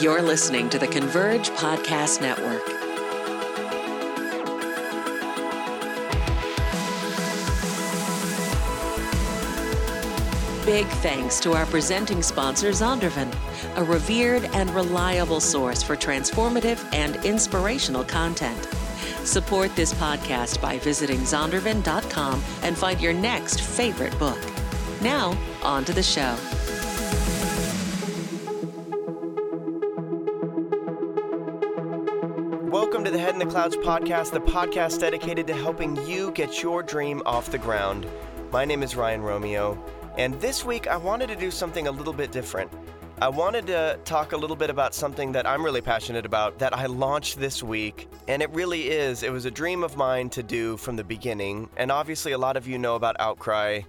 You're listening to the Converge Podcast Network. Big thanks to our presenting sponsor, Zondervan, a revered and reliable source for transformative and inspirational content. Support this podcast by visiting zondervan.com and find your next favorite book. Now, on to the show. Welcome to the Head in the Clouds podcast, the podcast dedicated to helping you get your dream off the ground. My name is Ryan Romeo, and this week I wanted to do something a little bit different. I wanted to talk a little bit about something that I'm really passionate about that I launched this week. And it really is, it was a dream of mine to do from the beginning. And obviously, a lot of you know about Outcry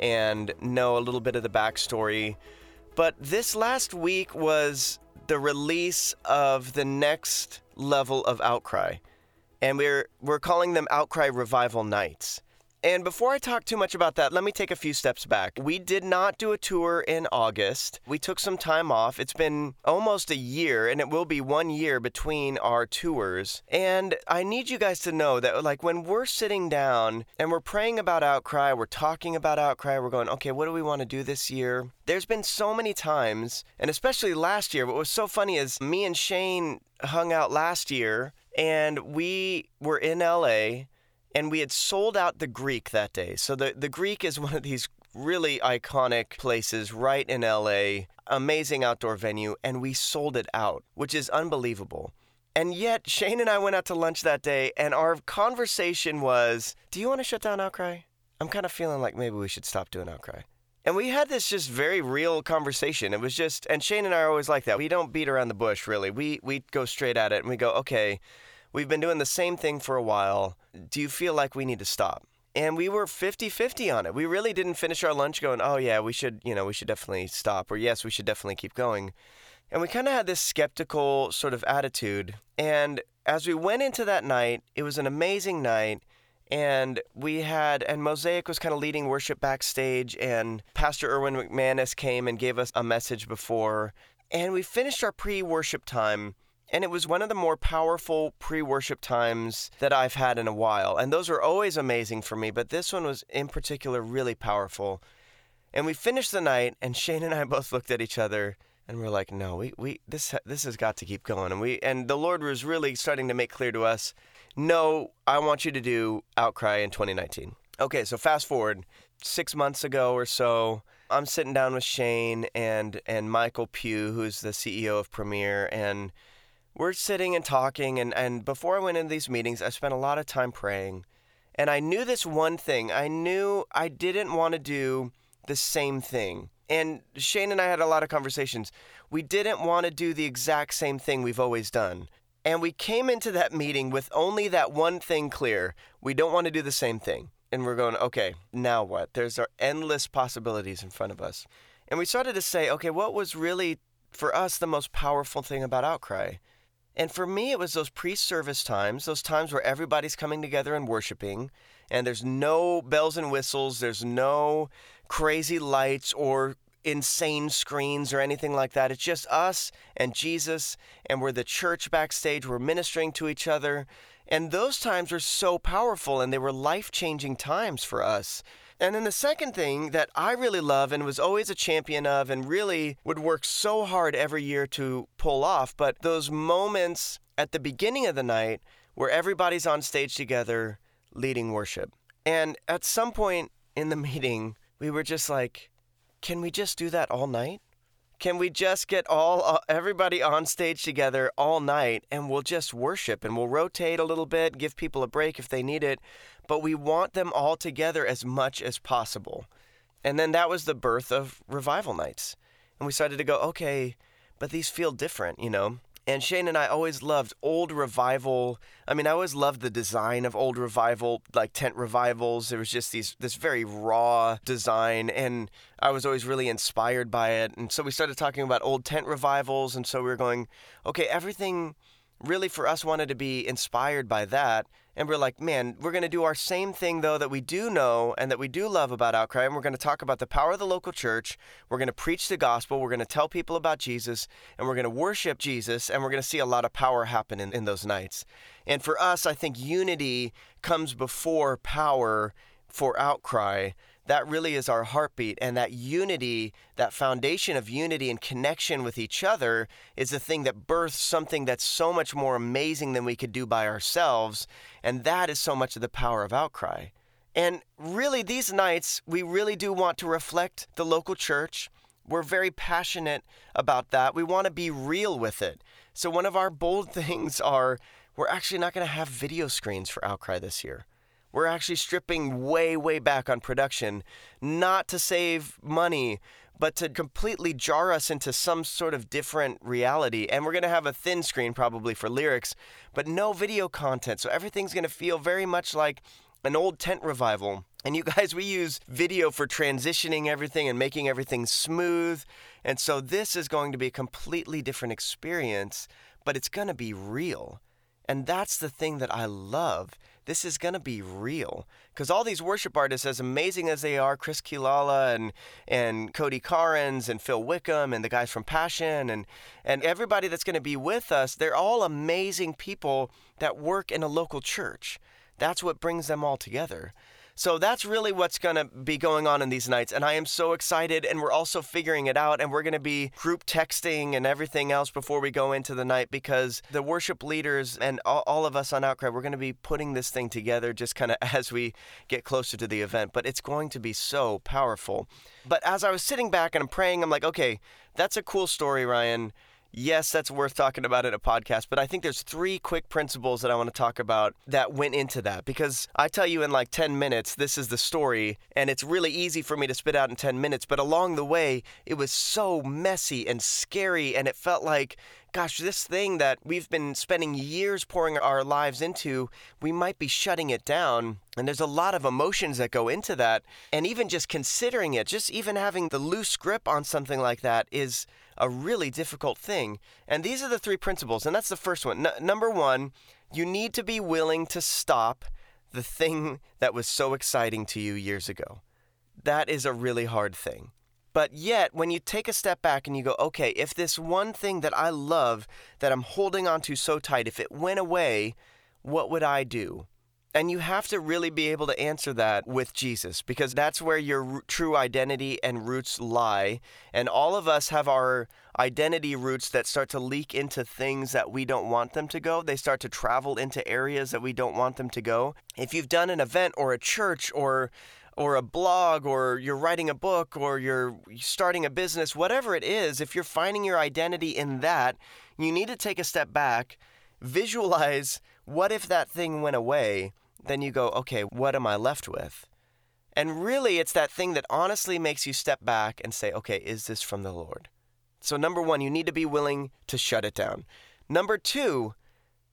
and know a little bit of the backstory. But this last week was the release of the next level of Outcry. And we're, we're calling them Outcry Revival Nights. And before I talk too much about that, let me take a few steps back. We did not do a tour in August. We took some time off. It's been almost a year, and it will be one year between our tours. And I need you guys to know that, like, when we're sitting down and we're praying about Outcry, we're talking about Outcry, we're going, okay, what do we want to do this year? There's been so many times, and especially last year, what was so funny is me and Shane hung out last year, and we were in LA and we had sold out the Greek that day. So the, the Greek is one of these really iconic places right in LA, amazing outdoor venue, and we sold it out, which is unbelievable. And yet, Shane and I went out to lunch that day, and our conversation was Do you want to shut down Outcry? I'm kind of feeling like maybe we should stop doing Outcry. And we had this just very real conversation. It was just, and Shane and I are always like that. We don't beat around the bush, really. We, we go straight at it and we go, okay, We've been doing the same thing for a while. Do you feel like we need to stop? And we were 50 50 on it. We really didn't finish our lunch going, oh, yeah, we should, you know, we should definitely stop, or yes, we should definitely keep going. And we kind of had this skeptical sort of attitude. And as we went into that night, it was an amazing night. And we had, and Mosaic was kind of leading worship backstage, and Pastor Erwin McManus came and gave us a message before. And we finished our pre worship time and it was one of the more powerful pre worship times that I've had in a while. And those are always amazing for me, but this one was in particular really powerful. And we finished the night, and Shane and I both looked at each other and we're like, no, we, we this this has got to keep going. And we and the Lord was really starting to make clear to us, no, I want you to do Outcry in 2019. Okay, so fast forward six months ago or so, I'm sitting down with Shane and and Michael Pugh, who's the CEO of Premier, and we're sitting and talking and, and before I went into these meetings, I spent a lot of time praying. And I knew this one thing. I knew I didn't want to do the same thing. And Shane and I had a lot of conversations. We didn't want to do the exact same thing we've always done. And we came into that meeting with only that one thing clear. We don't want to do the same thing. And we're going, okay, now what? There's our endless possibilities in front of us. And we started to say, okay, what was really for us the most powerful thing about Outcry? And for me, it was those pre service times, those times where everybody's coming together and worshiping, and there's no bells and whistles, there's no crazy lights or insane screens or anything like that. It's just us and Jesus, and we're the church backstage, we're ministering to each other. And those times were so powerful, and they were life changing times for us. And then the second thing that I really love and was always a champion of and really would work so hard every year to pull off, but those moments at the beginning of the night where everybody's on stage together leading worship. And at some point in the meeting, we were just like, can we just do that all night? Can we just get all uh, everybody on stage together all night and we'll just worship and we'll rotate a little bit, give people a break if they need it, but we want them all together as much as possible. And then that was the birth of revival nights. And we started to go, okay, but these feel different, you know? And Shane and I always loved old revival. I mean, I always loved the design of old revival, like tent revivals. There was just these this very raw design, and I was always really inspired by it. And so we started talking about old tent revivals, and so we were going, okay, everything really for us wanted to be inspired by that. And we're like, man, we're going to do our same thing, though, that we do know and that we do love about Outcry. And we're going to talk about the power of the local church. We're going to preach the gospel. We're going to tell people about Jesus. And we're going to worship Jesus. And we're going to see a lot of power happen in, in those nights. And for us, I think unity comes before power for Outcry that really is our heartbeat. And that unity, that foundation of unity and connection with each other, is the thing that births something that's so much more amazing than we could do by ourselves. And that is so much of the power of outcry. And really, these nights, we really do want to reflect the local church. We're very passionate about that. We want to be real with it. So, one of our bold things are we're actually not going to have video screens for Outcry this year. We're actually stripping way, way back on production, not to save money, but to completely jar us into some sort of different reality. And we're going to have a thin screen probably for lyrics, but no video content. So everything's going to feel very much like an old tent revival. And you guys, we use video for transitioning everything and making everything smooth. And so this is going to be a completely different experience, but it's going to be real. And that's the thing that I love this is going to be real. Because all these worship artists, as amazing as they are, Chris Quilala and, and Cody Carnes and Phil Wickham and the guys from Passion and, and everybody that's going to be with us, they're all amazing people that work in a local church. That's what brings them all together. So that's really what's going to be going on in these nights. And I am so excited. And we're also figuring it out. And we're going to be group texting and everything else before we go into the night because the worship leaders and all, of us on Outcry, we're going to be putting this thing together just kind of as we get closer to the event. But it's going to be so powerful. But as I was sitting back and I'm praying, I'm like, okay, that's a cool story, Ryan yes, that's worth talking about in a podcast, but I think there's three quick principles that I want to talk about that went into that because I tell you in like 10 minutes, this is the story, and it's really easy for me to spit out in 10 minutes, but along the way, it was so messy and scary, and it felt like gosh, this thing that we've been spending years pouring our lives into, we might be shutting it down. And there's a lot of emotions that go into that. And even just considering it, just even having the loose grip on something like that is a really difficult thing. And these are the three principles. And that's the first one. N- number one, you need to be willing to stop the thing that was so exciting to you years ago. That is a really hard thing. But yet, when you take a step back and you go, okay, if this one thing that I love that I'm holding on to so tight, if it went away, what would I do? And you have to really be able to answer that with Jesus because that's where your true identity and roots lie. And all of us have our identity roots that start to leak into things that we don't want them to go. They start to travel into areas that we don't want them to go. If you've done an event or a church or or a blog or you're writing a book or you're starting a business, whatever it is, if you're finding your identity in that, you need to take a step back, visualize what if that thing went away, then you go, okay, what am I left with? And really, it's that thing that honestly makes you step back and say, okay, is this from the Lord? So, number one, you need to be willing to shut it down. Number two,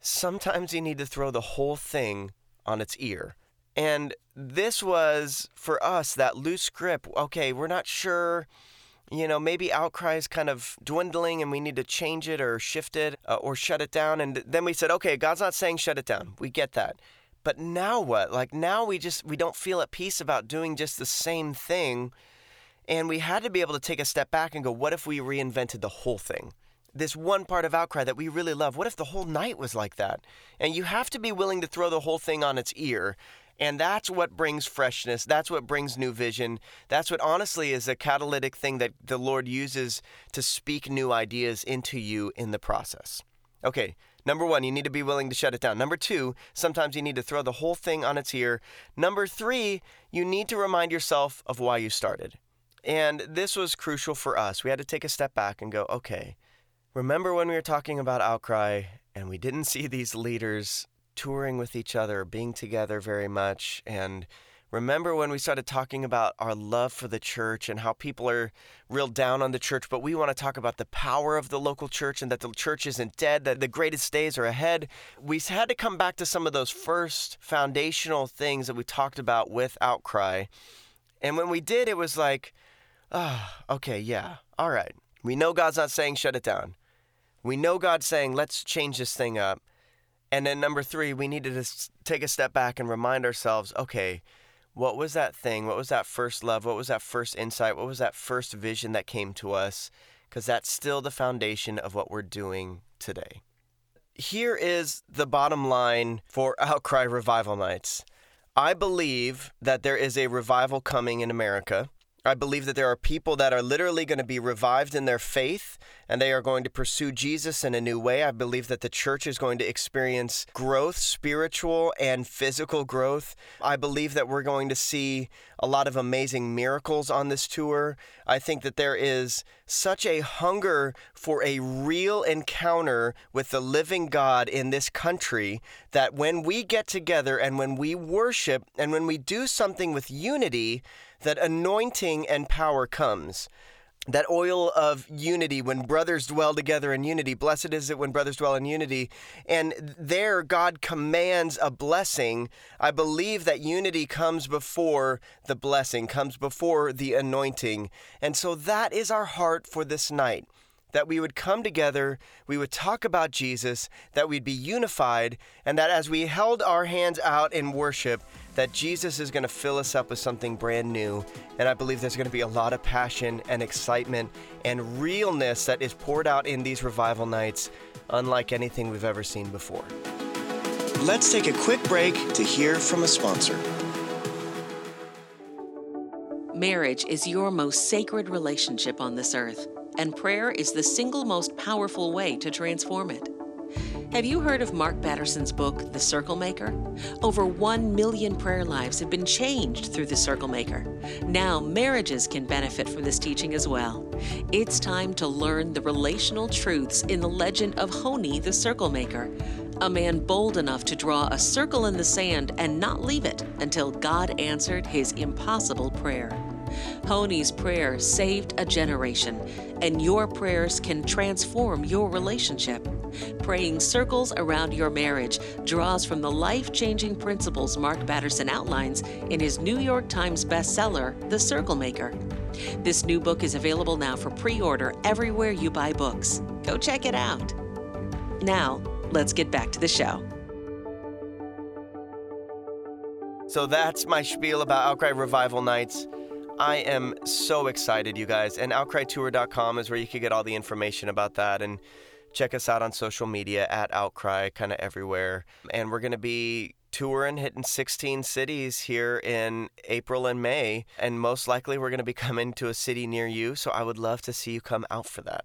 sometimes you need to throw the whole thing on its ear. And this was for us that loose grip. Okay, we're not sure. You know, maybe outcry is kind of dwindling and we need to change it or shift it uh, or shut it down. And then we said, okay, God's not saying shut it down. We get that. But now what? Like now we just we don't feel at peace about doing just the same thing. And we had to be able to take a step back and go, what if we reinvented the whole thing? This one part of Outcry that we really love. What if the whole night was like that? And you have to be willing to throw the whole thing on its ear and that's what brings freshness. That's what brings new vision. That's what honestly is a catalytic thing that the Lord uses to speak new ideas into you in the process. Okay, number one, you need to be willing to shut it down. Number two, sometimes you need to throw the whole thing on its ear. Number three, you need to remind yourself of why you started. And this was crucial for us. We had to take a step back and go, okay, remember when we were talking about outcry and we didn't see these leaders touring with each other, being together very much. And remember when we started talking about our love for the church and how people are real down on the church, but we want to talk about the power of the local church and that the church isn't dead, that the greatest days are ahead. We had to come back to some of those first foundational things that we talked about with Outcry. And when we did, it was like, oh, okay, yeah, all right. We know God's not saying shut it down. We know God's saying, let's change this thing up. And then number three, we needed to take a step back and remind ourselves okay, what was that thing? What was that first love? What was that first insight? What was that first vision that came to us? Because that's still the foundation of what we're doing today. Here is the bottom line for Outcry Revival Nights. I believe that there is a revival coming in America. I believe that there are people that are literally going to be revived in their faith and they are going to pursue Jesus in a new way. I believe that the church is going to experience growth, spiritual and physical growth. I believe that we're going to see a lot of amazing miracles on this tour. I think that there is such a hunger for a real encounter with the living God in this country that when we get together and when we worship and when we do something with unity, that anointing and power comes. That oil of unity, when brothers dwell together in unity, blessed is it when brothers dwell in unity. And there, God commands a blessing. I believe that unity comes before the blessing, comes before the anointing. And so that is our heart for this night that we would come together, we would talk about Jesus, that we'd be unified, and that as we held our hands out in worship, that Jesus is going to fill us up with something brand new. And I believe there's going to be a lot of passion and excitement and realness that is poured out in these revival nights, unlike anything we've ever seen before. Let's take a quick break to hear from a sponsor. Marriage is your most sacred relationship on this earth, and prayer is the single most powerful way to transform it. Have you heard of Mark Batterson's book, The Circle Maker? Over 1 million prayer lives have been changed through The Circle Maker. Now, marriages can benefit from this teaching as well. It's time to learn the relational truths in the legend of Honi, the Circle Maker, a man bold enough to draw a circle in the sand and not leave it until God answered his impossible prayer. Honi's prayer saved a generation, and your prayers can transform your relationship. Praying circles around your marriage draws from the life changing principles Mark Batterson outlines in his New York Times bestseller, The Circle Maker. This new book is available now for pre order everywhere you buy books. Go check it out. Now, let's get back to the show. So that's my spiel about Outcry Revival Nights. I am so excited, you guys. And OutcryTour.com is where you can get all the information about that. And check us out on social media at Outcry, kind of everywhere. And we're going to be touring, hitting 16 cities here in April and May. And most likely, we're going to be coming to a city near you. So I would love to see you come out for that.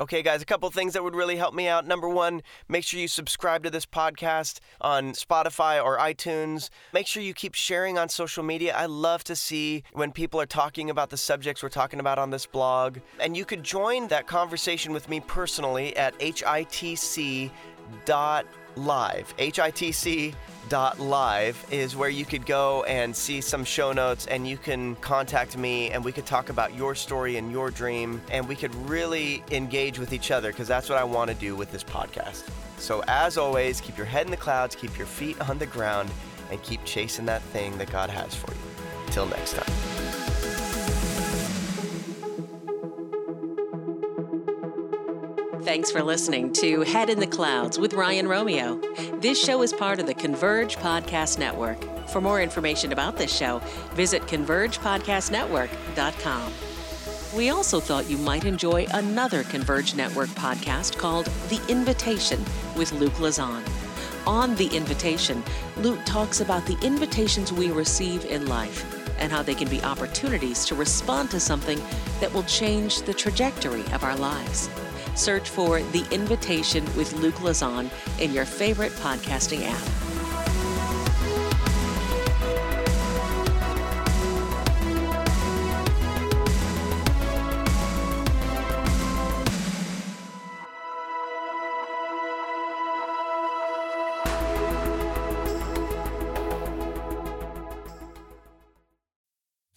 Okay, guys, a couple things that would really help me out. Number one, make sure you subscribe to this podcast on Spotify or iTunes. Make sure you keep sharing on social media. I love to see when people are talking about the subjects we're talking about on this blog. And you could join that conversation with me personally at hitc dot live. HITC dot live is where you could go and see some show notes and you can contact me and we could talk about your story and your dream and we could really engage with each other because that's what I want to do with this podcast. So as always, keep your head in the clouds, keep your feet on the ground and keep chasing that thing that God has for you. Till next time. Thanks for listening to Head in the Clouds with Ryan Romeo. This show is part of the Converge Podcast Network. For more information about this show, visit convergepodcastnetwork.com. We also thought you might enjoy another Converge Network podcast called The Invitation with Luke Lezon. On The Invitation, Luke talks about the invitations we receive in life and how they can be opportunities to respond to something that will change the trajectory of our lives. Search for The Invitation with Luke Lezon in your favorite podcasting app.